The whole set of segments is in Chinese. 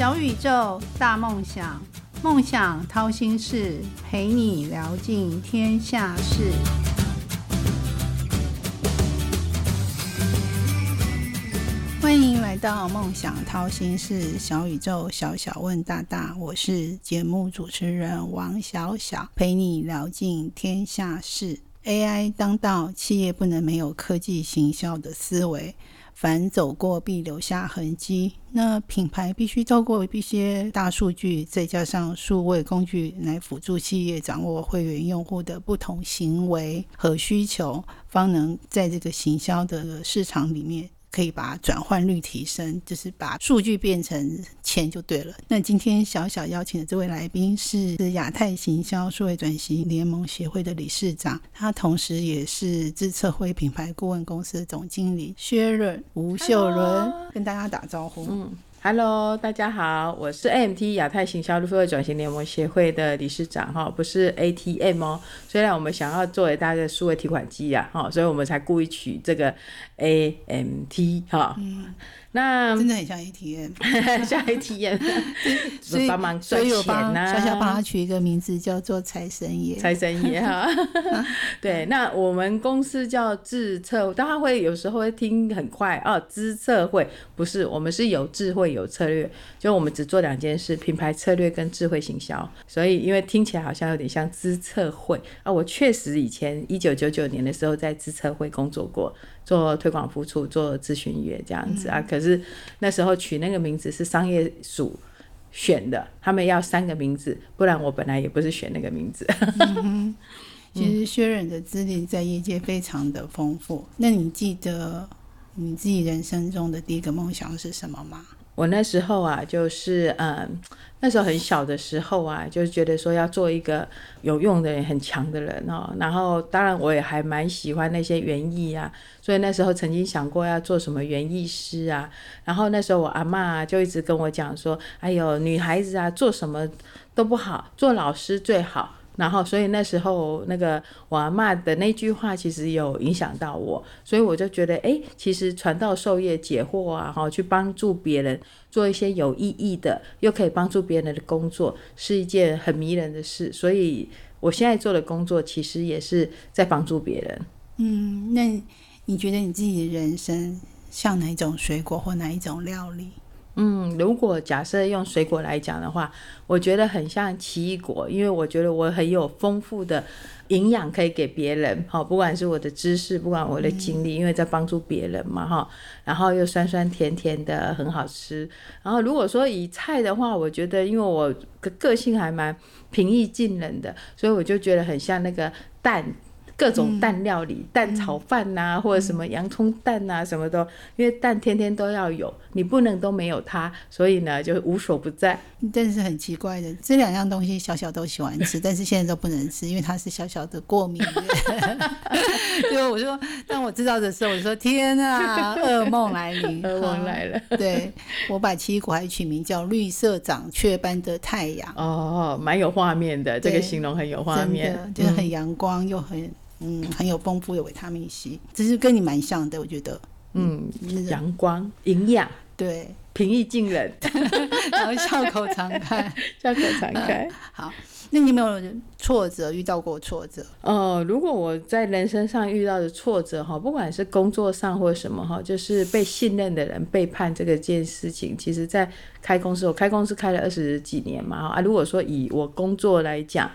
小宇宙，大梦想，梦想掏心事，陪你聊尽天下事。欢迎来到梦想掏心事，小宇宙，小小问大大，我是节目主持人王小小，陪你聊尽天下事。AI 当道，企业不能没有科技行销的思维。凡走过必留下痕迹，那品牌必须透过一些大数据，再加上数位工具来辅助企业掌握会员用户的不同行为和需求，方能在这个行销的市场里面。可以把转换率提升，就是把数据变成钱就对了。那今天小小邀请的这位来宾是亚太行销数位转型联盟协会的理事长，他同时也是智策会品牌顾问公司的总经理薛润吴秀伦，跟大家打招呼。嗯。Hello，大家好，我是 AMT 亚太行销数位转型联盟协会的理事长哈，不是 ATM 哦。虽然我们想要作为大家的数位提款机呀，哈，所以我们才故意取这个 AMT 哈。那真的很像 ATM，像 ATM，所以帮忙赚钱呐。小小帮他取一个名字叫做财神爷，财神爷哈。对，那我们公司叫智策，大家会有时候会听很快哦，智策会不是，我们是有智慧有策略，就我们只做两件事：品牌策略跟智慧行销。所以因为听起来好像有点像资策会啊，我确实以前一九九九年的时候在资策会工作过。做推广付出，做咨询业这样子啊，可是那时候取那个名字是商业署选的，他们要三个名字，不然我本来也不是选那个名字。其实薛忍的资历在业界非常的丰富，那你记得你自己人生中的第一个梦想是什么吗？我那时候啊，就是嗯，那时候很小的时候啊，就觉得说要做一个有用的人、很强的人哦。然后当然我也还蛮喜欢那些园艺啊，所以那时候曾经想过要做什么园艺师啊。然后那时候我阿妈就一直跟我讲说：“哎呦，女孩子啊，做什么都不好，做老师最好。”然后，所以那时候那个我阿妈的那句话，其实有影响到我，所以我就觉得，哎，其实传道授业解惑啊，哈，去帮助别人，做一些有意义的，又可以帮助别人的工作，是一件很迷人的事。所以我现在做的工作，其实也是在帮助别人。嗯，那你觉得你自己的人生像哪一种水果或哪一种料理？嗯，如果假设用水果来讲的话，我觉得很像奇异果，因为我觉得我很有丰富的营养可以给别人，哈，不管是我的知识，不管我的经历，因为在帮助别人嘛，哈，然后又酸酸甜甜的，很好吃。然后如果说以菜的话，我觉得因为我个个性还蛮平易近人的，所以我就觉得很像那个蛋。各种蛋料理，蛋炒饭呐，或者什么洋葱蛋呐，什么都，因为蛋天天都要有，你不能都没有它，所以呢就无所不在。但是很奇怪的，这两样东西小小都喜欢吃，但是现在都不能吃，因为它是小小的过敏。就我说，当我知道的时候，我说天啊，噩梦来临，噩梦来了。对我把奇异果还取名叫绿色长雀斑的太阳。哦，蛮有画面的，这个形容很有画面，就是很阳光又很。嗯，很有丰富的维他命 C，只是跟你蛮像的，我觉得。嗯，阳光、营养，对，平易近人，然后笑口常开，笑口常开。好，那你有没有挫折？遇到过挫折？呃，如果我在人生上遇到的挫折哈，不管是工作上或什么哈，就是被信任的人背叛这个件事情，其实在开公司，我开公司开了二十几年嘛啊，如果说以我工作来讲。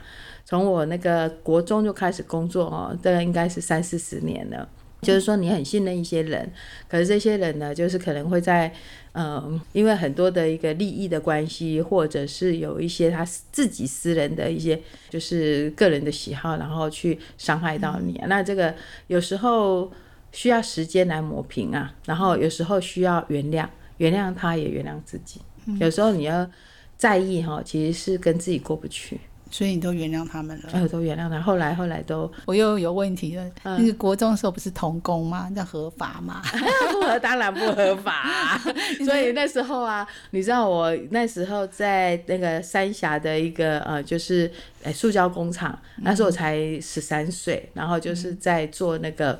从我那个国中就开始工作哦，这应该是三四十年了。就是说，你很信任一些人，可是这些人呢，就是可能会在，嗯，因为很多的一个利益的关系，或者是有一些他自己私人的一些，就是个人的喜好，然后去伤害到你。那这个有时候需要时间来磨平啊，然后有时候需要原谅，原谅他也原谅自己。有时候你要在意哈，其实是跟自己过不去。所以你都原谅他们了？呃，都原谅他。后来，后来都我又有问题了。那个国中的时候不是童工吗？那合法吗？不合，当然不合法。所以那时候啊，你知道我那时候在那个三峡的一个呃，就是呃塑胶工厂。那时候我才十三岁，然后就是在做那个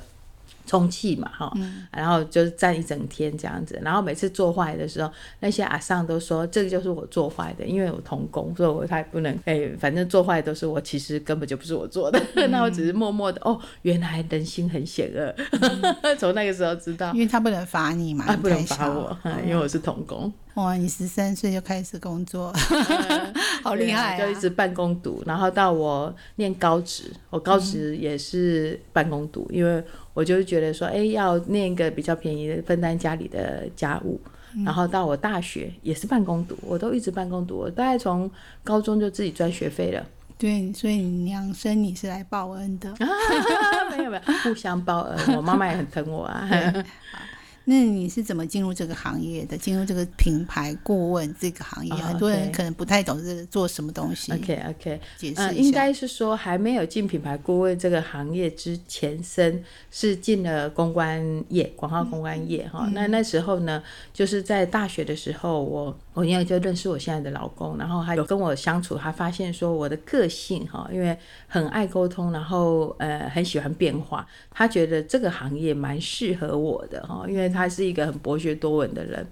充气嘛，哈，然后就是站一整天这样子，然后每次做坏的时候，那些阿上都说这个就是我做坏的，因为我童工，所以我才不能，哎，反正做坏都是我，其实根本就不是我做的，那我只是默默的，哦，原来人心很险恶，从那个时候知道，因为他不能罚你嘛，不能罚我，因为我是童工。哇，你十三岁就开始工作，好厉害！就一直半工读，然后到我念高职，我高职也是半工读，因为我就觉得说，哎，要念一个比较便宜的，分担家里的家务。然后到我大学也是半工读，我都一直半工读，我大概从高中就自己赚学费了。对，所以你娘生你是来报恩的，没有没有，互相报恩，我妈妈也很疼我啊。那你是怎么进入这个行业的？进入这个品牌顾问这个行业，很多人可能不太懂是做什么东西。OK OK，解释应该是说还没有进品牌顾问这个行业之前，身是进了公关业，广告公关业哈。那那时候呢，就是在大学的时候，我我因为就认识我现在的老公，然后他有跟我相处，他发现说我的个性哈，因为很爱沟通，然后呃很喜欢变化，他觉得这个行业蛮适合我的哈，因为。他是一个很博学多闻的人，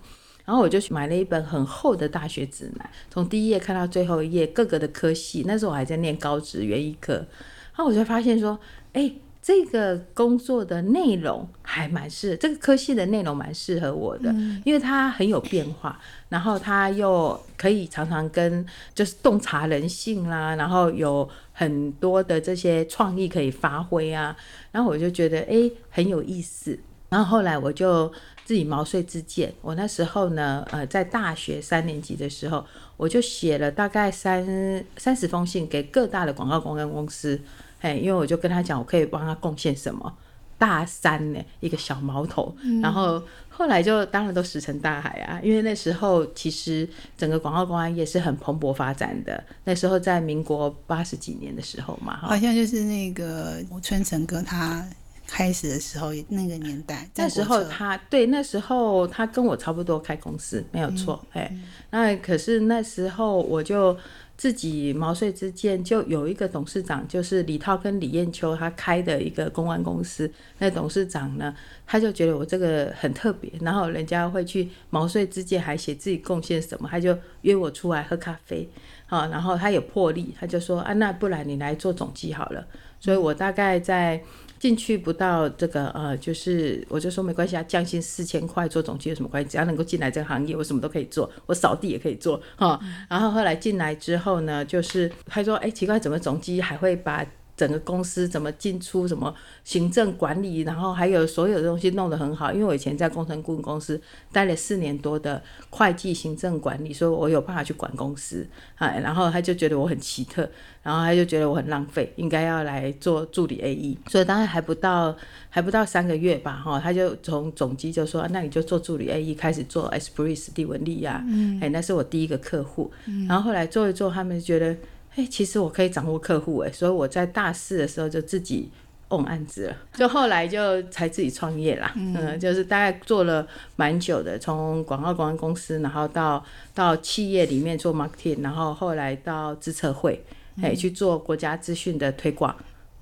然后我就去买了一本很厚的大学指南，从第一页看到最后一页，各个的科系。那时候我还在念高职园艺课，然后我就发现说，哎，这个工作的内容还蛮适，这个科系的内容蛮适合我的，因为它很有变化，然后它又可以常常跟就是洞察人性啦，然后有很多的这些创意可以发挥啊，然后我就觉得哎很有意思。然后后来我就自己毛遂自荐。我那时候呢，呃，在大学三年级的时候，我就写了大概三三十封信给各大的广告公关公司，哎，因为我就跟他讲，我可以帮他贡献什么。大三呢，一个小毛头。然后后来就当然都石沉大海啊，因为那时候其实整个广告公关业是很蓬勃发展的。那时候在民国八十几年的时候嘛，好像就是那个吴春成哥他。开始的时候，那个年代，那时候他对那时候他跟我差不多开公司，没有错，哎，那可是那时候我就自己毛遂自荐，就有一个董事长，就是李涛跟李艳秋他开的一个公关公司，那董事长呢，他就觉得我这个很特别，然后人家会去毛遂自荐，还写自己贡献什么，他就约我出来喝咖啡，好，然后他有魄力，他就说啊，那不然你来做总机好了，所以我大概在。进去不到这个呃，就是我就说没关系啊，降薪四千块做总机有什么关系？只要能够进来这个行业，我什么都可以做，我扫地也可以做哈。然后后来进来之后呢，就是他说，哎，奇怪，怎么总机还会把。整个公司怎么进出，什么行政管理，然后还有所有的东西弄得很好。因为我以前在工程顾问公司待了四年多的会计行政管理，所以我有办法去管公司啊。然后他就觉得我很奇特，然后他就觉得我很浪费，应该要来做助理 A E。所以当然还不到还不到三个月吧，哈，他就从总机就说，那你就做助理 A E，开始做 Esprit 蒂文利呀，哎，那是我第一个客户。然后后来做一做，他们觉得。哎，其实我可以掌握客户哎，所以我在大四的时候就自己 own 案子了，就后来就才自己创业啦。嗯，就是大概做了蛮久的，从广告公关公司，然后到到企业里面做 marketing，然后后来到资策会，哎，去做国家资讯的推广。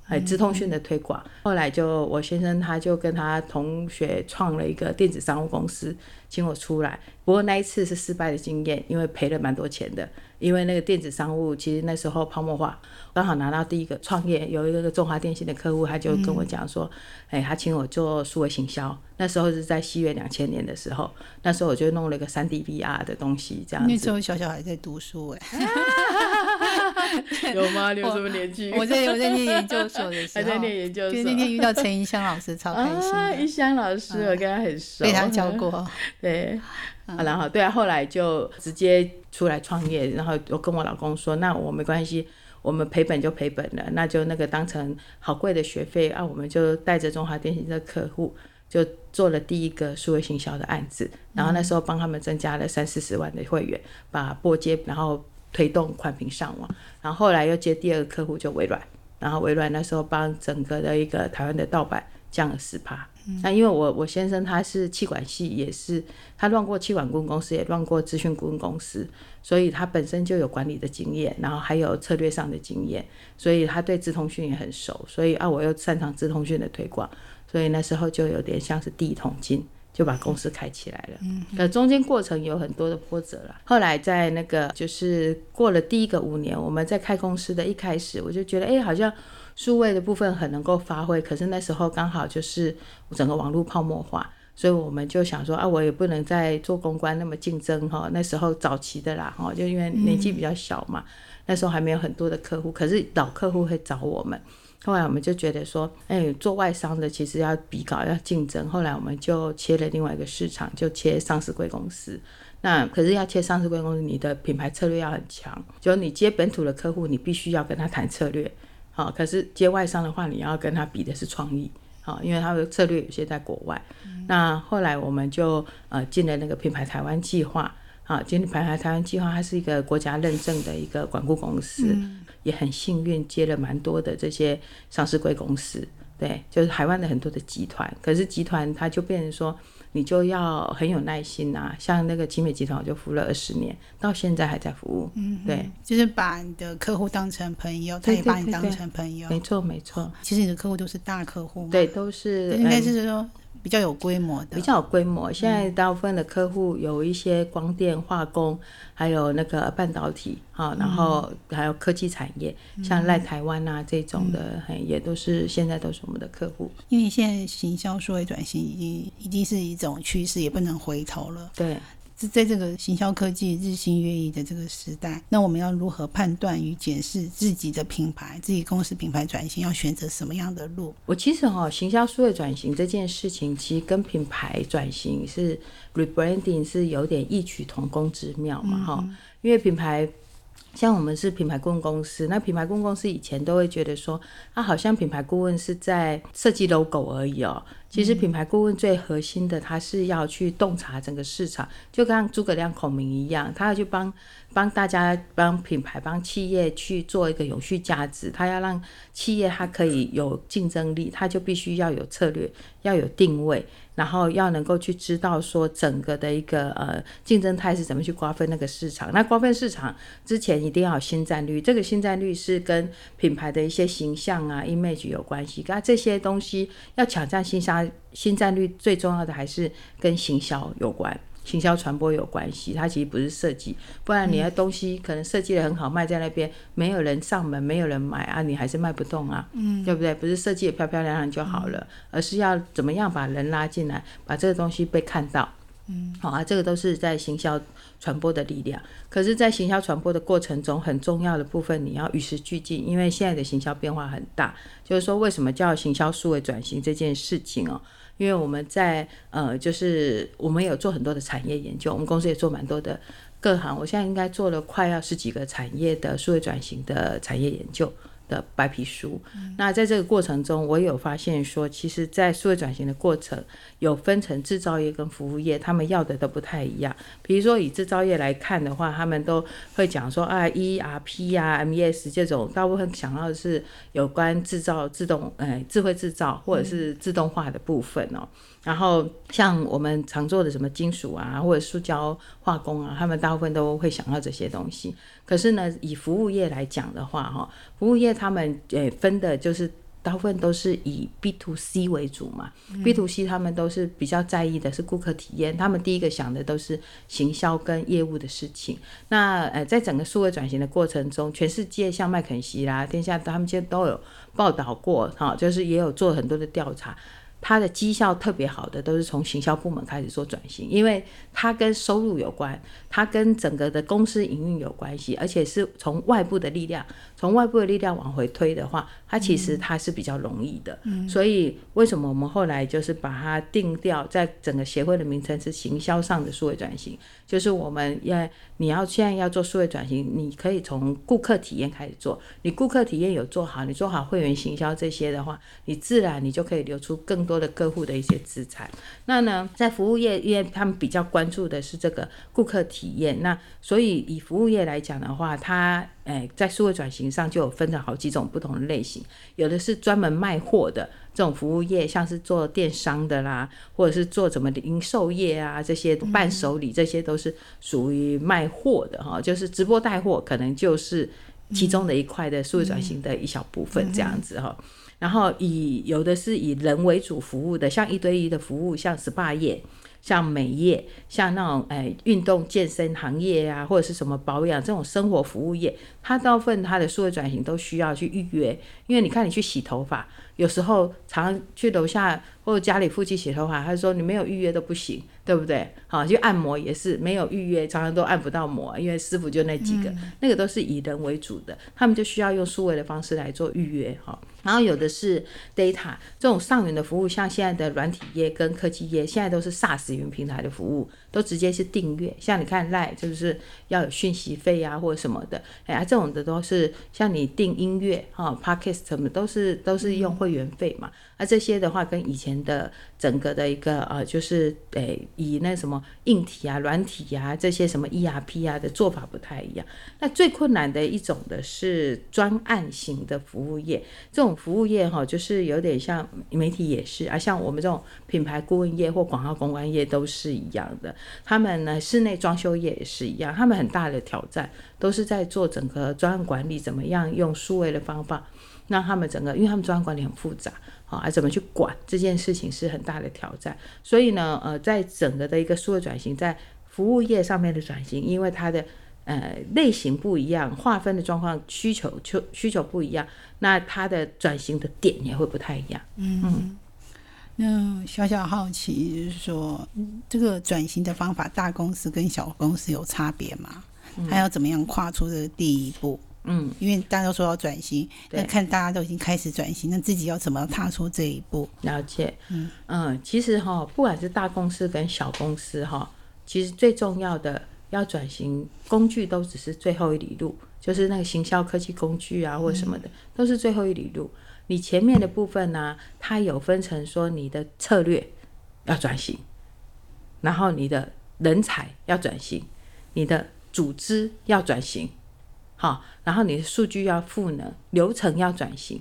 哎，资通讯的推广，后来就我先生他就跟他同学创了一个电子商务公司，请我出来。不过那一次是失败的经验，因为赔了蛮多钱的。因为那个电子商务其实那时候泡沫化，刚好拿到第一个创业，有一个中华电信的客户，他就跟我讲说，哎，他请我做数位行销。那时候是在西元两千年的时候，那时候我就弄了一个三 D VR 的东西，这样子。那时候小小还在读书哎。有吗？你有什么年纪？我在我在念研究所的时候，还在念研究所。就那天遇到陈一香老师，超开心。啊，一香老师，我跟他很熟，被他教过。对，然后对啊，后来就直接出来创业，然后我跟我老公说，那我没关系，我们赔本就赔本了，那就那个当成好贵的学费啊，我们就带着中华电信的客户，就做了第一个数位行销的案子，然后那时候帮他们增加了三四十万的会员，把拨接，然后。推动宽屏上网，然后后来又接第二个客户就微软，然后微软那时候帮整个的一个台湾的盗版降了十趴。那因为我我先生他是气管系，也是他乱过气管顾问公司，也乱过资讯顾问公司，所以他本身就有管理的经验，然后还有策略上的经验，所以他对资通讯也很熟。所以啊，我又擅长资通讯的推广。所以那时候就有点像是第一桶金。就把公司开起来了，嗯，可中间过程有很多的波折了。后来在那个就是过了第一个五年，我们在开公司的一开始，我就觉得，哎，好像数位的部分很能够发挥。可是那时候刚好就是整个网络泡沫化，所以我们就想说，啊，我也不能再做公关那么竞争哈。那时候早期的啦，哈，就因为年纪比较小嘛，那时候还没有很多的客户，可是老客户会找我们。后来我们就觉得说，哎，做外商的其实要比稿要竞争。后来我们就切了另外一个市场，就切上市贵公司。那可是要切上市贵公司，你的品牌策略要很强。就你接本土的客户，你必须要跟他谈策略，好。可是接外商的话，你要跟他比的是创意，好，因为他的策略有些在国外。那后来我们就呃进了那个品牌台湾计划。啊，今天排海台湾计划，它是一个国家认证的一个管顾公司，也很幸运接了蛮多的这些上市贵公司，对，就是台湾的很多的集团。可是集团它就变成说，你就要很有耐心啊。像那个奇美集团，我就服务了二十年，到现在还在服务。嗯，对，就是把你的客户当成朋友，他也把你当成朋友。没错，没错。其实你的客户都是大客户，对，都是应该是说。比较有规模的，比较有规模。现在大部分的客户有一些光电、化工，还有那个半导体，哈，然后还有科技产业，像赖台湾啊这种的，也都是现在都是我们的客户。因为现在行销数位转型已经已经是一种趋势，也不能回头了。对。在这个行销科技日新月异的这个时代，那我们要如何判断与检视自己的品牌、自己公司品牌转型要选择什么样的路？我其实哈，行销数位转型这件事情，其实跟品牌转型是 rebranding 是有点异曲同工之妙嘛哈，因为品牌。像我们是品牌顾问公司，那品牌顾问公司以前都会觉得说，啊，好像品牌顾问是在设计 logo 而已哦。其实品牌顾问最核心的，他是要去洞察整个市场，就跟诸葛亮孔明一样，他要去帮帮大家、帮品牌、帮企业去做一个永续价值。他要让企业它可以有竞争力，他就必须要有策略，要有定位。然后要能够去知道说整个的一个呃竞争态势怎么去瓜分那个市场。那瓜分市场之前一定要有新战率，这个新战率是跟品牌的一些形象啊 image 有关系。那这些东西要抢占新杀新战略，最重要的还是跟行销有关。行销传播有关系，它其实不是设计，不然你的东西可能设计的很好，卖在那边没有人上门，没有人买啊，你还是卖不动啊，嗯，对不对？不是设计的漂漂亮亮就好了，而是要怎么样把人拉进来，把这个东西被看到，嗯，好啊，这个都是在行销传播的力量。可是，在行销传播的过程中，很重要的部分你要与时俱进，因为现在的行销变化很大。就是说，为什么叫行销数位转型这件事情哦？因为我们在呃，就是我们有做很多的产业研究，我们公司也做蛮多的各行，我现在应该做了快要十几个产业的数位转型的产业研究。的白皮书，那在这个过程中，我有发现说，其实，在数位转型的过程，有分成制造业跟服务业，他们要的都不太一样。比如说以制造业来看的话，他们都会讲说啊，ERP 啊，MES 这种，大部分想要的是有关制造、自动，哎，智慧制造或者是自动化的部分哦。然后像我们常做的什么金属啊，或者塑胶化工啊，他们大部分都会想到这些东西。可是呢，以服务业来讲的话，哈，服务业他们诶分的就是大部分都是以 B to C 为主嘛。B to C 他们都是比较在意的是顾客体验，他们第一个想的都是行销跟业务的事情。那呃，在整个数位转型的过程中，全世界像麦肯锡啦、天下他们其实都有报道过，哈，就是也有做很多的调查。它的绩效特别好的都是从行销部门开始做转型，因为它跟收入有关，它跟整个的公司营运有关系，而且是从外部的力量，从外部的力量往回推的话，它其实它是比较容易的。嗯，所以为什么我们后来就是把它定掉在整个协会的名称是行销上的数位转型，就是我们要你要现在要做数位转型，你可以从顾客体验开始做，你顾客体验有做好，你做好会员行销这些的话，你自然你就可以留出更多。多的客户的一些资产，那呢，在服务业，因为他们比较关注的是这个顾客体验，那所以以服务业来讲的话，它诶在数位转型上就有分成好几种不同的类型，有的是专门卖货的这种服务业，像是做电商的啦，或者是做什么零售业啊，这些伴手礼，这些都是属于卖货的哈，就是直播带货，可能就是其中的一块的数位转型的一小部分这样子哈。然后以有的是以人为主服务的，像一对一的服务，像 SPA 业。像美业，像那种诶运动健身行业啊，或者是什么保养这种生活服务业，它大部分它的数位转型都需要去预约，因为你看你去洗头发，有时候常去楼下或者家里附近洗头发，他说你没有预约都不行，对不对？好，去按摩也是没有预约，常常都按不到摩，因为师傅就那几个，那个都是以人为主的，他们就需要用数位的方式来做预约，哈。然后有的是 data 这种上云的服务，像现在的软体业跟科技业，现在都是 SaaS 云平台的服务，都直接是订阅。像你看 Line 就是要有讯息费啊或者什么的，哎呀，这种的都是像你订音乐哈 Podcast 什么都是都是用会员费嘛。那这些的话跟以前的整个的一个呃就是诶以那什么硬体啊软体啊这些什么 ERP 啊的做法不太一样。那最困难的一种的是专案型的服务业，这种。服务业哈，就是有点像媒体也是啊，像我们这种品牌顾问业或广告公关业都是一样的。他们呢，室内装修业也是一样，他们很大的挑战都是在做整个专案管理，怎么样用数位的方法，让他们整个，因为他们专案管理很复杂，啊，怎么去管这件事情是很大的挑战。所以呢，呃，在整个的一个数位转型，在服务业上面的转型，因为它的。呃，类型不一样，划分的状况需求求需求不一样，那它的转型的点也会不太一样。嗯，那小小好奇就是说，这个转型的方法，大公司跟小公司有差别吗？还要怎么样跨出这个第一步？嗯，因为大家都说要转型，那看大家都已经开始转型，那自己要怎么踏出这一步？了解。嗯嗯，其实哈，不管是大公司跟小公司哈，其实最重要的。要转型，工具都只是最后一里路，就是那个行销科技工具啊，或者什么的，都是最后一里路。你前面的部分呢，它有分成说你的策略要转型，然后你的人才要转型，你的组织要转型，好，然后你的数据要赋能，流程要转型，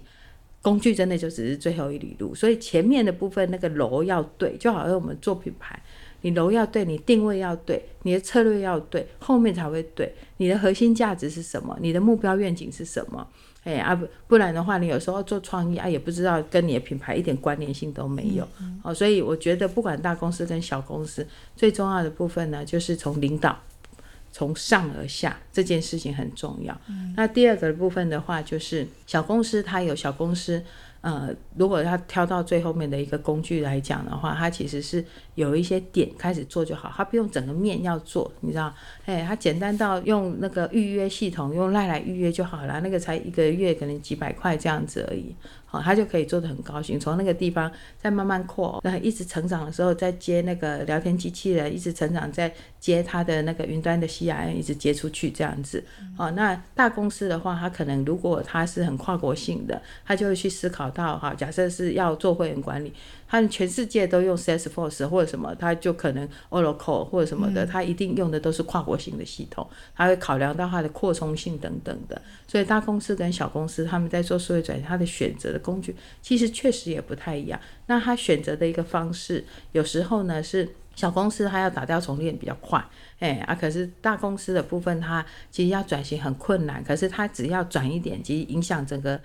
工具真的就只是最后一里路。所以前面的部分那个楼要对，就好像我们做品牌。你楼要对，你定位要对，你的策略要对，后面才会对。你的核心价值是什么？你的目标愿景是什么？哎啊不，不然的话，你有时候做创意啊，也不知道跟你的品牌一点关联性都没有。哦，所以我觉得不管大公司跟小公司，最重要的部分呢，就是从领导从上而下这件事情很重要。那第二个部分的话，就是小公司它有小公司。呃，如果要挑到最后面的一个工具来讲的话，它其实是有一些点开始做就好，它不用整个面要做，你知道？哎，它简单到用那个预约系统，用赖来预约就好了，那个才一个月可能几百块这样子而已。好，他就可以做的很高兴，从那个地方再慢慢扩，那一直成长的时候再接那个聊天机器人，一直成长再接他的那个云端的 CRM，一直接出去这样子。好，那大公司的话，他可能如果他是很跨国性的，他就会去思考到哈，假设是要做会员管理。他们全世界都用 Salesforce 或者什么，他就可能 Oracle 或者什么的，他一定用的都是跨国型的系统，他会考量到它的扩充性等等的。所以大公司跟小公司他们在做数位转型，他的选择的工具其实确实也不太一样。那他选择的一个方式，有时候呢是小公司他要打掉重练比较快，哎啊，可是大公司的部分它其实要转型很困难，可是它只要转一点，其实影响整个。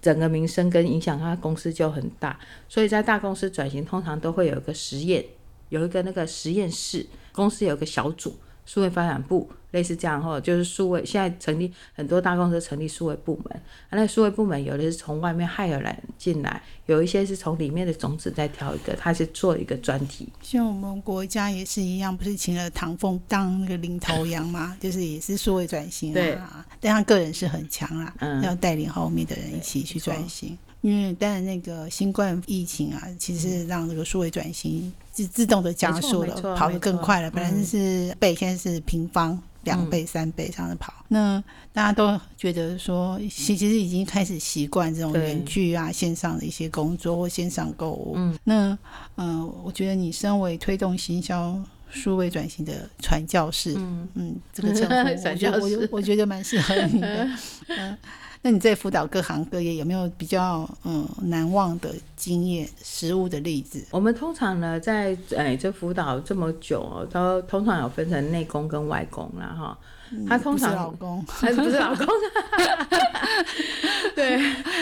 整个名声跟影响，他公司就很大，所以在大公司转型，通常都会有一个实验，有一个那个实验室，公司有个小组。数位发展部类似这样哈，就是数位现在成立很多大公司成立数位部门，那数位部门有的是从外面害而来进来，有一些是从里面的种子再挑一个，他是做一个专题。像我们国家也是一样，不是请了唐凤当那个领头羊嘛，就是也是数位转型啊，但他个人是很强啦，要带领后面的人一起去转型。因为但那个新冠疫情啊，其实让这个数位转型自自动的加速了，跑得更快了。本来是倍，现在是平方两倍、三倍这样子跑。那大家都觉得说，其其实已经开始习惯这种远距啊、线上的一些工作或线上购物。嗯，那嗯，我觉得你身为推动行销数位转型的传教士，嗯嗯，这个称呼，我觉得我我觉得蛮适合你的。嗯。那你在辅导各行各业有没有比较嗯难忘的经验、实物的例子？我们通常呢，在哎这辅导这么久哦，都通常有分成内功跟外功啦哈。他通常老公还不是老公 对，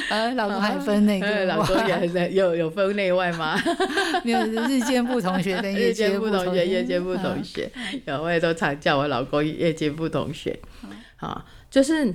呃，老公还分那个，老公也是有有分内外吗？有日间部同学跟夜间部同学，夜间部同学，有我也都常叫我老公夜间部同学，好，就是。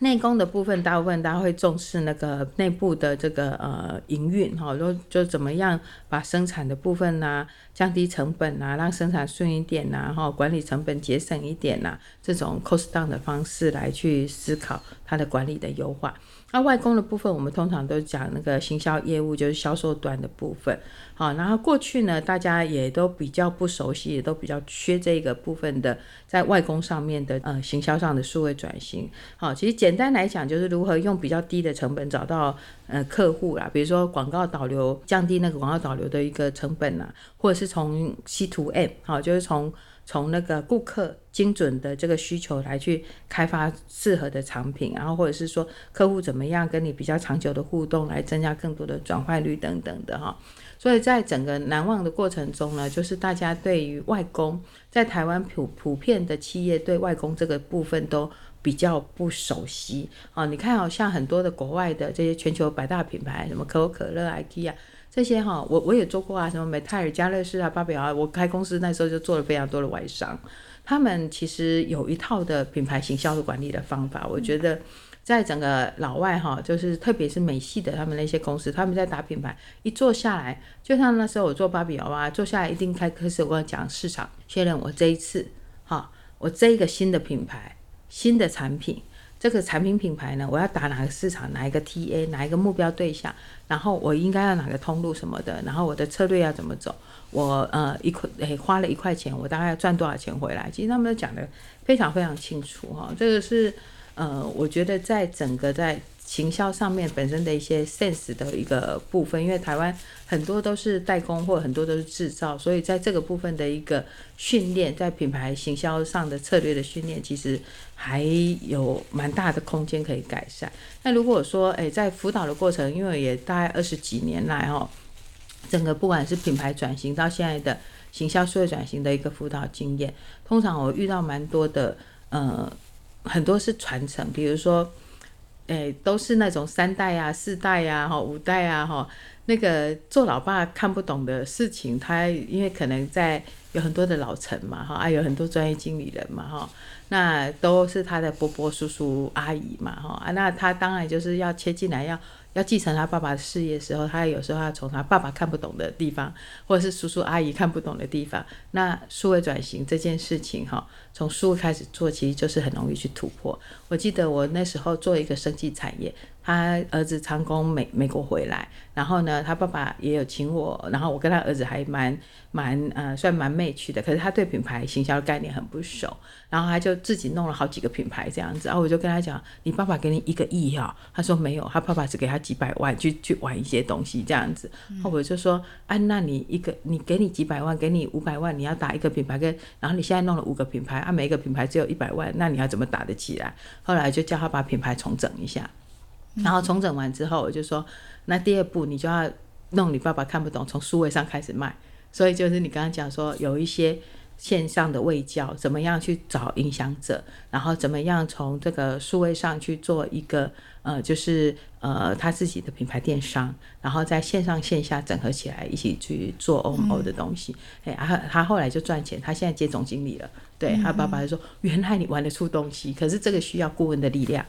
内功的部分，大部分大家会重视那个内部的这个呃营运哈，就就怎么样把生产的部分呐降低成本呐，让生产顺一点呐，哈，管理成本节省一点呐，这种 cost down 的方式来去思考它的管理的优化。那外公的部分，我们通常都讲那个行销业务，就是销售端的部分。好，然后过去呢，大家也都比较不熟悉，也都比较缺这个部分的，在外公上面的呃行销上的数位转型。好，其实简单来讲，就是如何用比较低的成本找到呃客户啦，比如说广告导流，降低那个广告导流的一个成本呐，或者是从 C to M，好，就是从。从那个顾客精准的这个需求来去开发适合的产品，然后或者是说客户怎么样跟你比较长久的互动，来增加更多的转换率等等的哈。所以在整个难忘的过程中呢，就是大家对于外公在台湾普普遍的企业对外公这个部分都比较不熟悉啊。你看，好像很多的国外的这些全球百大品牌，什么可口可乐、IKEA。这些哈，我我也做过啊，什么美泰尔、家乐士啊、巴比啊，我开公司那时候就做了非常多的外商。他们其实有一套的品牌行销的管理的方法，我觉得在整个老外哈，就是特别是美系的他们那些公司，他们在打品牌一做下来，就像那时候我做芭比娃娃，做下来一定开开始我要讲市场确认，我这一次哈，我这一个新的品牌、新的产品。这个产品品牌呢，我要打哪个市场，哪一个 TA，哪一个目标对象，然后我应该要哪个通路什么的，然后我的策略要怎么走，我呃一块诶花了一块钱，我大概要赚多少钱回来？其实他们都讲的非常非常清楚哈，这个是呃，我觉得在整个在。行销上面本身的一些 sense 的一个部分，因为台湾很多都是代工，或很多都是制造，所以在这个部分的一个训练，在品牌行销上的策略的训练，其实还有蛮大的空间可以改善。那如果说，诶，在辅导的过程，因为也大概二十几年来，哦，整个不管是品牌转型到现在的行销数位转型的一个辅导经验，通常我遇到蛮多的，呃，很多是传承，比如说。哎，都是那种三代啊、四代啊、哈五代啊、哈那个做老爸看不懂的事情，他因为可能在有很多的老陈嘛，哈啊有很多专业经理人嘛，哈那都是他的伯伯、叔叔、阿姨嘛，哈啊那他当然就是要切进来要。要继承他爸爸的事业的时候，他有时候要从他爸爸看不懂的地方，或者是叔叔阿姨看不懂的地方。那数位转型这件事情，哈，从数位开始做，其实就是很容易去突破。我记得我那时候做一个生技产业。他儿子长工美美国回来，然后呢，他爸爸也有请我，然后我跟他儿子还蛮蛮呃，算蛮媚趣的。可是他对品牌行销的概念很不熟，然后他就自己弄了好几个品牌这样子。然后我就跟他讲：“你爸爸给你一个亿哈？”他说：“没有，他爸爸只给他几百万去去玩一些东西这样子。”后我就说：“啊，那你一个你给你几百万，给你五百万，你要打一个品牌跟，然后你现在弄了五个品牌，啊，每一个品牌只有一百万，那你要怎么打得起来？”后来就叫他把品牌重整一下。然后重整完之后，我就说，那第二步你就要弄你爸爸看不懂，从数位上开始卖。所以就是你刚刚讲说，有一些线上的卫教，怎么样去找影响者，然后怎么样从这个数位上去做一个呃，就是呃他自己的品牌电商，然后在线上线下整合起来，一起去做 O M O 的东西。哎，他他后来就赚钱，他现在接总经理了。对他爸爸就说，原来你玩得出东西，可是这个需要顾问的力量。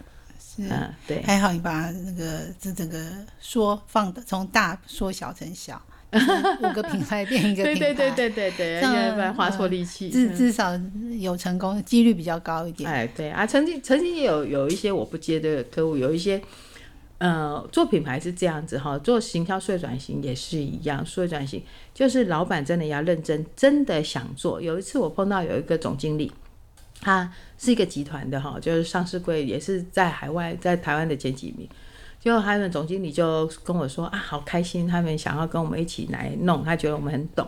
嗯，对，还好你把那个这整个缩放的从大缩小成小，五个品牌变一个品牌，对对对对对对，这样不然花错力气。至至少有成功几率比较高一点。哎，对啊，曾经曾经也有有一些我不接的客户，有一些呃做品牌是这样子哈，做行销税转型也是一样，税转型就是老板真的要认真，真的想做。有一次我碰到有一个总经理。他是一个集团的哈，就是上市柜也是在海外，在台湾的前几名。就他们总经理就跟我说啊，好开心，他们想要跟我们一起来弄，他觉得我们很懂。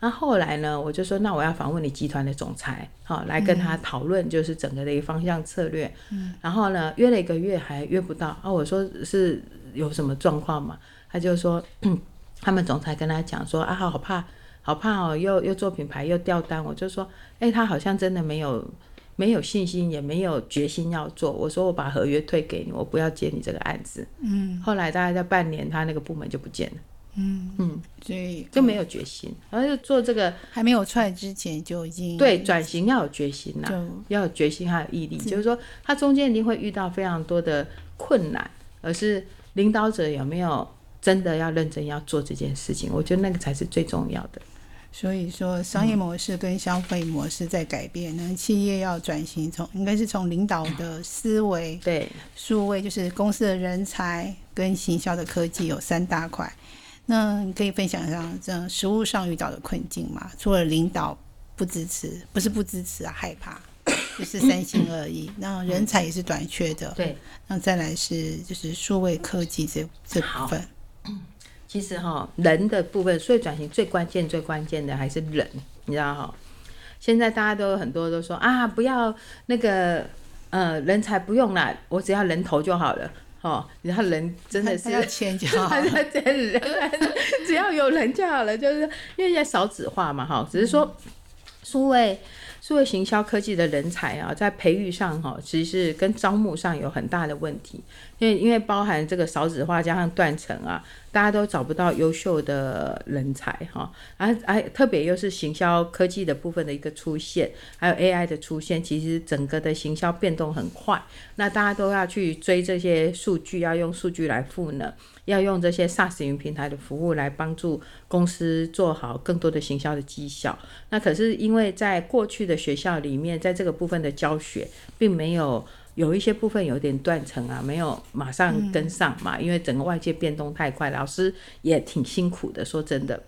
那后来呢，我就说，那我要访问你集团的总裁，好，来跟他讨论就是整个的一个方向策略。嗯，然后呢，约了一个月还约不到，啊，我说是有什么状况嘛？他就说，他们总裁跟他讲说，啊，好怕，好怕哦，又又做品牌又掉单。我就说，哎，他好像真的没有没有信心，也没有决心要做。我说我把合约退给你，我不要接你这个案子。嗯，后来大概在半年，他那个部门就不见了。嗯嗯，所以就没有决心，然后就做这个还没有出来之前就已经对转型要有决心呐，要有决心还有毅力，就是说他中间一定会遇到非常多的困难，而是领导者有没有真的要认真要做这件事情，我觉得那个才是最重要的。所以说商业模式跟消费模式在改变，那企业要转型，从应该是从领导的思维对数位，就是公司的人才跟行销的科技有三大块。那你可以分享一下这样实务上遇到的困境嘛？除了领导不支持，不是不支持啊，害怕，就是三心二意。那人才也是短缺的。对。那再来是就是数位科技这这部分。其实哈，人的部分，所以转型最关键、最关键的还是人，你知道哈。现在大家都很多都说啊，不要那个呃人才不用了，我只要人头就好了。哦，然后人真的是 要钱就好，人只要有人就好了，就是因为现在少子化嘛，哈，只是说数位数位行销科技的人才啊，在培育上哈，其实是跟招募上有很大的问题，因为因为包含这个少子化加上断层啊。大家都找不到优秀的人才哈，而而特别又是行销科技的部分的一个出现，还有 AI 的出现，其实整个的行销变动很快，那大家都要去追这些数据，要用数据来赋能，要用这些 SaaS 云平台的服务来帮助公司做好更多的行销的绩效。那可是因为在过去的学校里面，在这个部分的教学并没有。有一些部分有点断层啊，没有马上跟上嘛，因为整个外界变动太快，老师也挺辛苦的。说真的，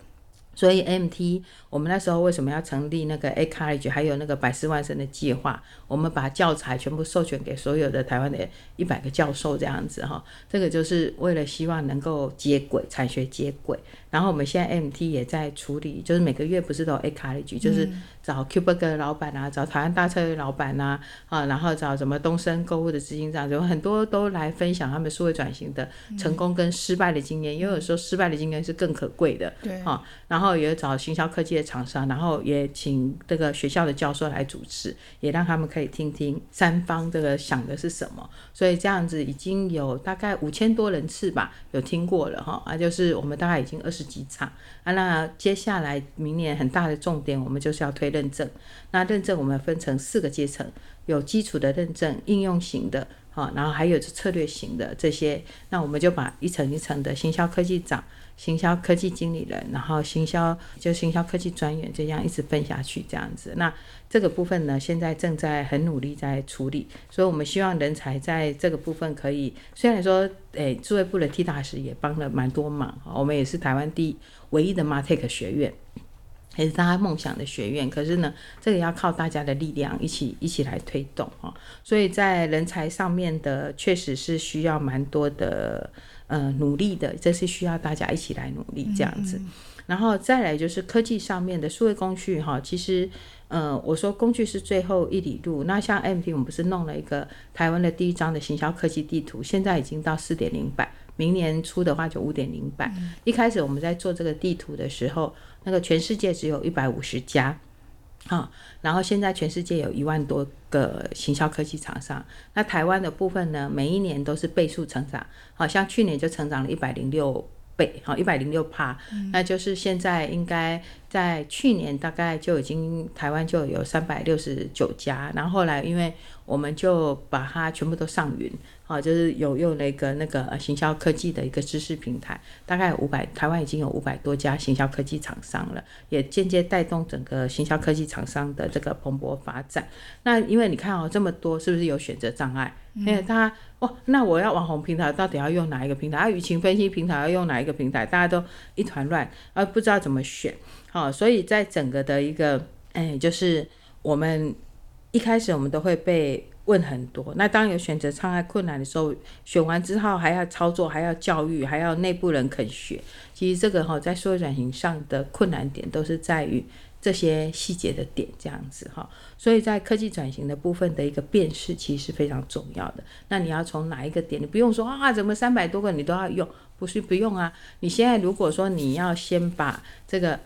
所以 MT 我们那时候为什么要成立那个 A College，还有那个百事万生的计划？我们把教材全部授权给所有的台湾的一百个教授，这样子哈，这个就是为了希望能够接轨产学接轨。然后我们现在 MT 也在处理，就是每个月不是都有 A College，就是。找 Cubic 的老板啊，找台湾大车的老板呐，啊，然后找什么东升购物的执行长，有很多都来分享他们数位转型的成功跟失败的经验，因为有时候失败的经验是更可贵的，对，啊，然后也找行销科技的厂商，然后也请这个学校的教授来主持，也让他们可以听听三方这个想的是什么，所以这样子已经有大概五千多人次吧，有听过了哈，啊，就是我们大概已经二十几场，啊，那接下来明年很大的重点，我们就是要推认证，那认证我们分成四个阶层，有基础的认证、应用型的，哈，然后还有策略型的这些，那我们就把一层一层的行销科技长、行销科技经理人，然后行销就行销科技专员这样一直分下去，这样子。那这个部分呢，现在正在很努力在处理，所以我们希望人才在这个部分可以，虽然说，诶，智慧部的 T 大使也帮了蛮多忙，我们也是台湾第唯一的 Martech 学院。也是大家梦想的学院，可是呢，这个要靠大家的力量一起一起来推动哈。所以在人才上面的，确实是需要蛮多的呃努力的，这是需要大家一起来努力这样子。然后再来就是科技上面的数位工具哈，其实呃我说工具是最后一里路。那像 MT 我们不是弄了一个台湾的第一张的行销科技地图，现在已经到四点零版，明年出的话就五点零版。一开始我们在做这个地图的时候。那个全世界只有一百五十家，啊，然后现在全世界有一万多个行销科技厂商。那台湾的部分呢，每一年都是倍数成长，好像去年就成长了一百零六倍，好，一百零六趴，那就是现在应该在去年大概就已经台湾就有三百六十九家，然后后来因为我们就把它全部都上云。啊，就是有用那个那个行销科技的一个知识平台，大概五百，台湾已经有五百多家行销科技厂商了，也间接带动整个行销科技厂商的这个蓬勃发展。那因为你看哦，这么多，是不是有选择障碍？因为他哦，那我要网红平台到底要用哪一个平台？啊，舆情分析平台要用哪一个平台？大家都一团乱，而不知道怎么选。好，所以在整个的一个，哎，就是我们一开始我们都会被。问很多。那当有选择障碍困难的时候，选完之后还要操作，还要教育，还要内部人肯学。其实这个哈，在社会转型上的困难点都是在于这些细节的点这样子哈。所以在科技转型的部分的一个辨识，其实是非常重要的。那你要从哪一个点？你不用说啊，怎么三百多个你都要用？不是不用啊。你现在如果说你要先把这个。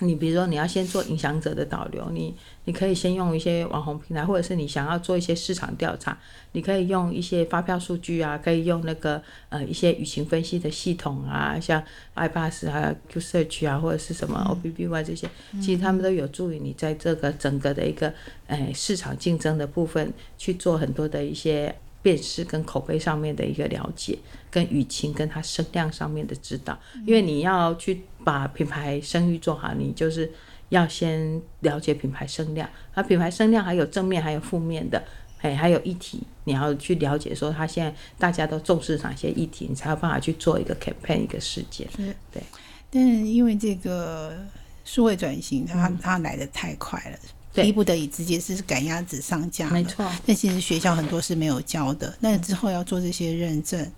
你比如说，你要先做影响者的导流，你你可以先用一些网红平台，或者是你想要做一些市场调查，你可以用一些发票数据啊，可以用那个呃一些舆情分析的系统啊，像 iPass 啊、Q Search 啊，或者是什么 O B B Y 这些，其实他们都有助于你在这个整个的一个呃市场竞争的部分去做很多的一些。辨识跟口碑上面的一个了解，跟舆情跟它声量上面的指导，因为你要去把品牌声誉做好，你就是要先了解品牌声量，那品牌声量还有正面还有负面的，哎，还有议题，你要去了解说他现在大家都重视哪些议题，你才有办法去做一个 campaign 一个事件。对，但是因为这个数位转型，它它来的太快了。逼不得已，直接是赶鸭子上架。没错，但其实学校很多是没有教的。那之后要做这些认证。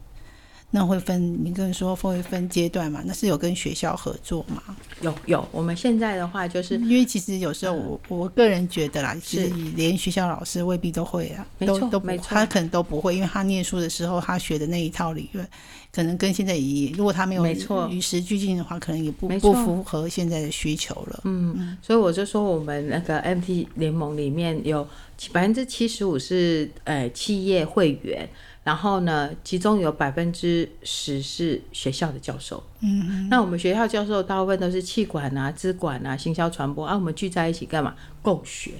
那会分，你跟说会分阶段嘛？那是有跟学校合作吗？有有，我们现在的话就是，因为其实有时候我我个人觉得啦，其实连学校老师未必都会啊，都都不，他可能都不会，因为他念书的时候他学的那一套理论，可能跟现在也，如果他没有没错与时俱进的话，可能也不不符合现在的需求了。嗯，所以我就说，我们那个 MT 联盟里面有百分之七十五是呃企业会员。然后呢，其中有百分之十是学校的教授。嗯，那我们学校教授大部分都是气管啊、支管啊、行销传播啊，我们聚在一起干嘛？共学。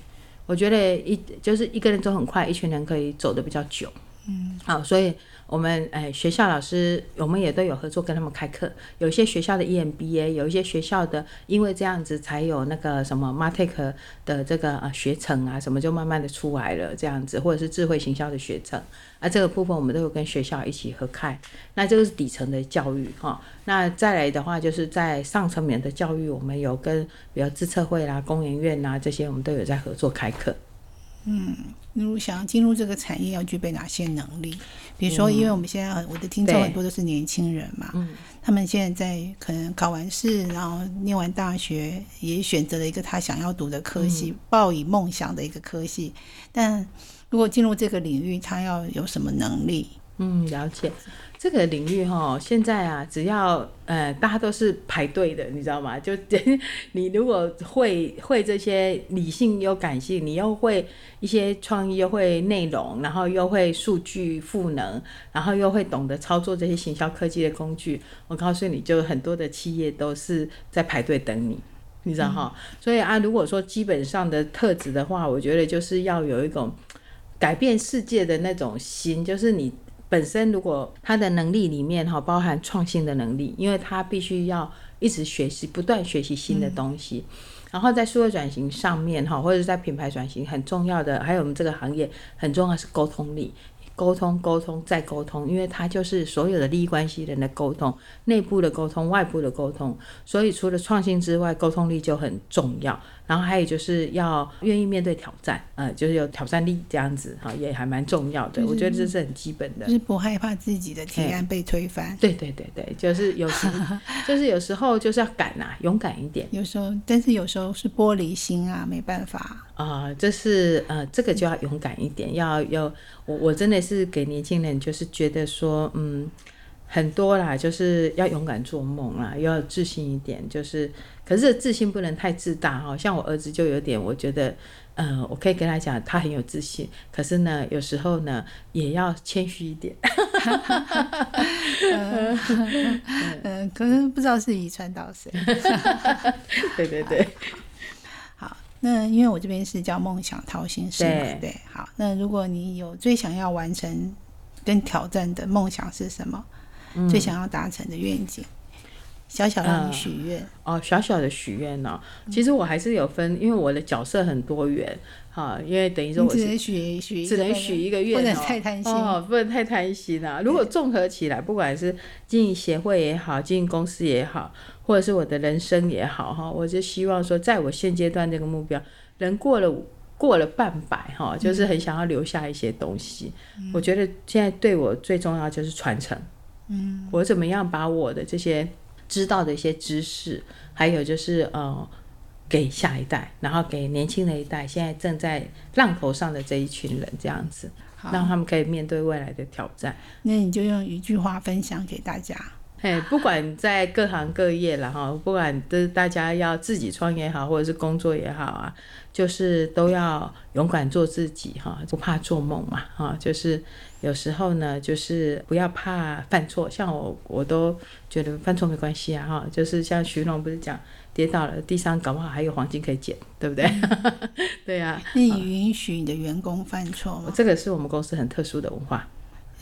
我觉得一就是一个人走很快，一群人可以走得比较久。嗯，好，所以。我们诶，学校老师我们也都有合作，跟他们开课。有些学校的 EMBA，有一些学校的，因为这样子才有那个什么 Martech 的这个啊学程啊，什么就慢慢的出来了这样子，或者是智慧行销的学程啊，这个部分我们都有跟学校一起合开。那这个是底层的教育哈。那再来的话，就是在上层面的教育，我们有跟比如自测会啦、工研院呐这些，我们都有在合作开课。嗯，如果想要进入这个产业，要具备哪些能力？比如说，因为我们现在我的听众很多都是年轻人嘛，他们现在在可能考完试，然后念完大学，也选择了一个他想要读的科系，抱以梦想的一个科系。但如果进入这个领域，他要有什么能力？嗯，了解。这个领域哈，现在啊，只要呃，大家都是排队的，你知道吗？就 你如果会会这些理性又感性，你又会一些创意，又会内容，然后又会数据赋能，然后又会懂得操作这些行销科技的工具，我告诉你就很多的企业都是在排队等你，你知道哈？所以啊，如果说基本上的特质的话，我觉得就是要有一种改变世界的那种心，就是你。本身如果他的能力里面哈包含创新的能力，因为他必须要一直学习，不断学习新的东西。然后在数位转型上面哈，或者是在品牌转型很重要的，还有我们这个行业很重要是沟通力。沟通，沟通，再沟通，因为它就是所有的利益关系人的沟通，内部的沟通，外部的沟通。所以除了创新之外，沟通力就很重要。然后还有就是要愿意面对挑战，呃，就是有挑战力这样子哈，也还蛮重要的。我觉得这是很基本的，就是不害怕自己的提案被推翻。对对对对，就是有时 就是有时候就是要敢呐，勇敢一点。有时候，但是有时候是玻璃心啊，没办法啊。这是呃，这个就要勇敢一点，要要我我真的是给年轻人就是觉得说，嗯。很多啦，就是要勇敢做梦啦，要自信一点。就是，可是自信不能太自大哈。像我儿子就有点，我觉得，嗯，我可以跟他讲，他很有自信。可是呢，有时候呢，也要谦虚一点。嗯，可能不知道是遗传到谁。对对对。好，那因为我这边是叫梦想掏心事嘛，对。好，那如果你有最想要完成跟挑战的梦想是什么？最想要达成的愿景，小小让你许愿哦，小小的许愿呢。其实我还是有分，因为我的角色很多元哈。因为等于说我只能许许只能许一个愿，不能太贪心哦，不能太贪心啊。如果综合起来，不管是经营协会也好，经营公司也好，或者是我的人生也好哈，我就希望说，在我现阶段这个目标，人过了。过了半百哈，就是很想要留下一些东西。我觉得现在对我最重要就是传承。嗯，我怎么样把我的这些知道的一些知识，还有就是呃，给下一代，然后给年轻的一代，现在正在浪头上的这一群人，这样子，让他们可以面对未来的挑战。那你就用一句话分享给大家。哎，不管在各行各业了哈，不管都大家要自己创业也好，或者是工作也好啊，就是都要勇敢做自己哈，不怕做梦嘛哈，就是有时候呢，就是不要怕犯错，像我我都觉得犯错没关系啊哈，就是像徐龙不是讲跌倒了，地上搞不好还有黄金可以捡，对不对？对呀。那你允许你的员工犯错吗？这个是我们公司很特殊的文化。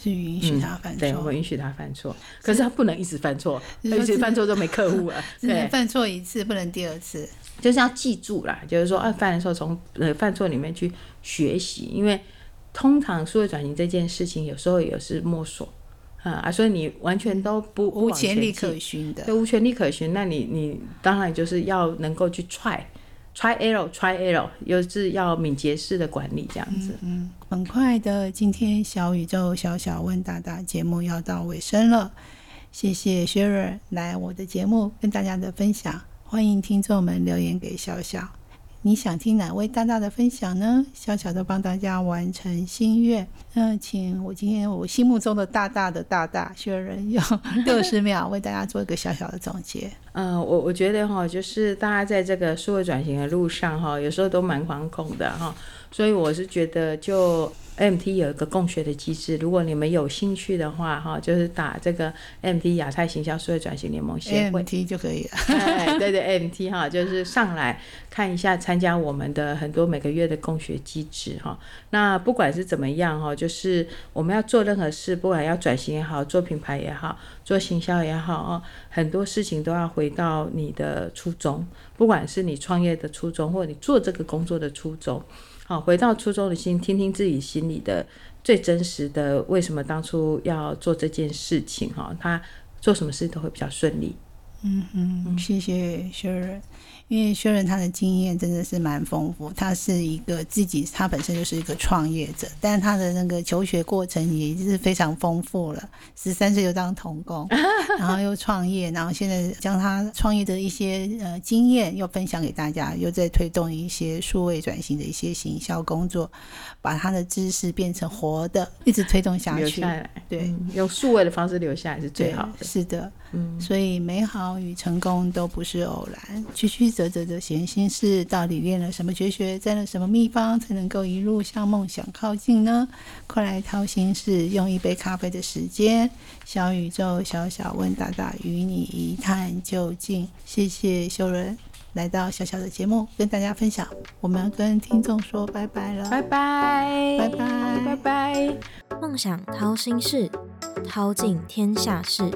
是允许他犯错，对，我们允许他犯错，可是他不能一直犯错，一直犯错都没客户 了。对，犯错一次不能第二次，就是要记住啦，就是说，啊，犯的时候从呃犯错里面去学习，因为通常数位转型这件事情有时候也是摸索啊，所以你完全都不无潜力可循的，对，无潜力可循，那你你当然就是要能够去踹。Try L, try L，又是要敏捷式的管理这样子。嗯，很快的，今天小宇宙小小问大大节目要到尾声了，谢谢 Sharon 来我的节目跟大家的分享，欢迎听众们留言给小小。你想听哪位大大的分享呢？小小的帮大家完成心愿。那请我今天我心目中的大大的大大学人用六十秒为大家做一个小小的总结。嗯，我我觉得哈，就是大家在这个社会转型的路上哈，有时候都蛮惶恐的哈，所以我是觉得就。MT 有一个共学的机制，如果你们有兴趣的话，哈，就是打这个 MT 亚太行销社会转型联盟协会，MT 就可以了。对对，MT 哈，就是上来看一下，参加我们的很多每个月的共学机制哈。那不管是怎么样哈，就是我们要做任何事，不管要转型也好，做品牌也好，做行销也好哦，很多事情都要回到你的初衷，不管是你创业的初衷，或者你做这个工作的初衷。好，回到初衷的心，听听自己心里的最真实的，为什么当初要做这件事情？哈，他做什么事都会比较顺利。嗯哼，谢谢薛仁。因为薛仁他的经验真的是蛮丰富，他是一个自己，他本身就是一个创业者，但是他的那个求学过程也是非常丰富了。十三岁就当童工，然后又创业，然后现在将他创业的一些呃经验又分享给大家，又在推动一些数位转型的一些行销工作，把他的知识变成活的，一直推动下去。留下来，对，用数位的方式留下来是最好的。是的，嗯，所以美好与成功都不是偶然，曲曲折折的闲心事，到底练了什么绝学，沾了什么秘方，才能够一路向梦想靠近呢？快来掏心事，用一杯咖啡的时间，小宇宙小小问大大，与你一探究竟。谢谢修人来到小小的节目，跟大家分享。我们跟听众说拜拜了，拜拜，拜拜，拜拜。梦想掏心事，掏尽天下事。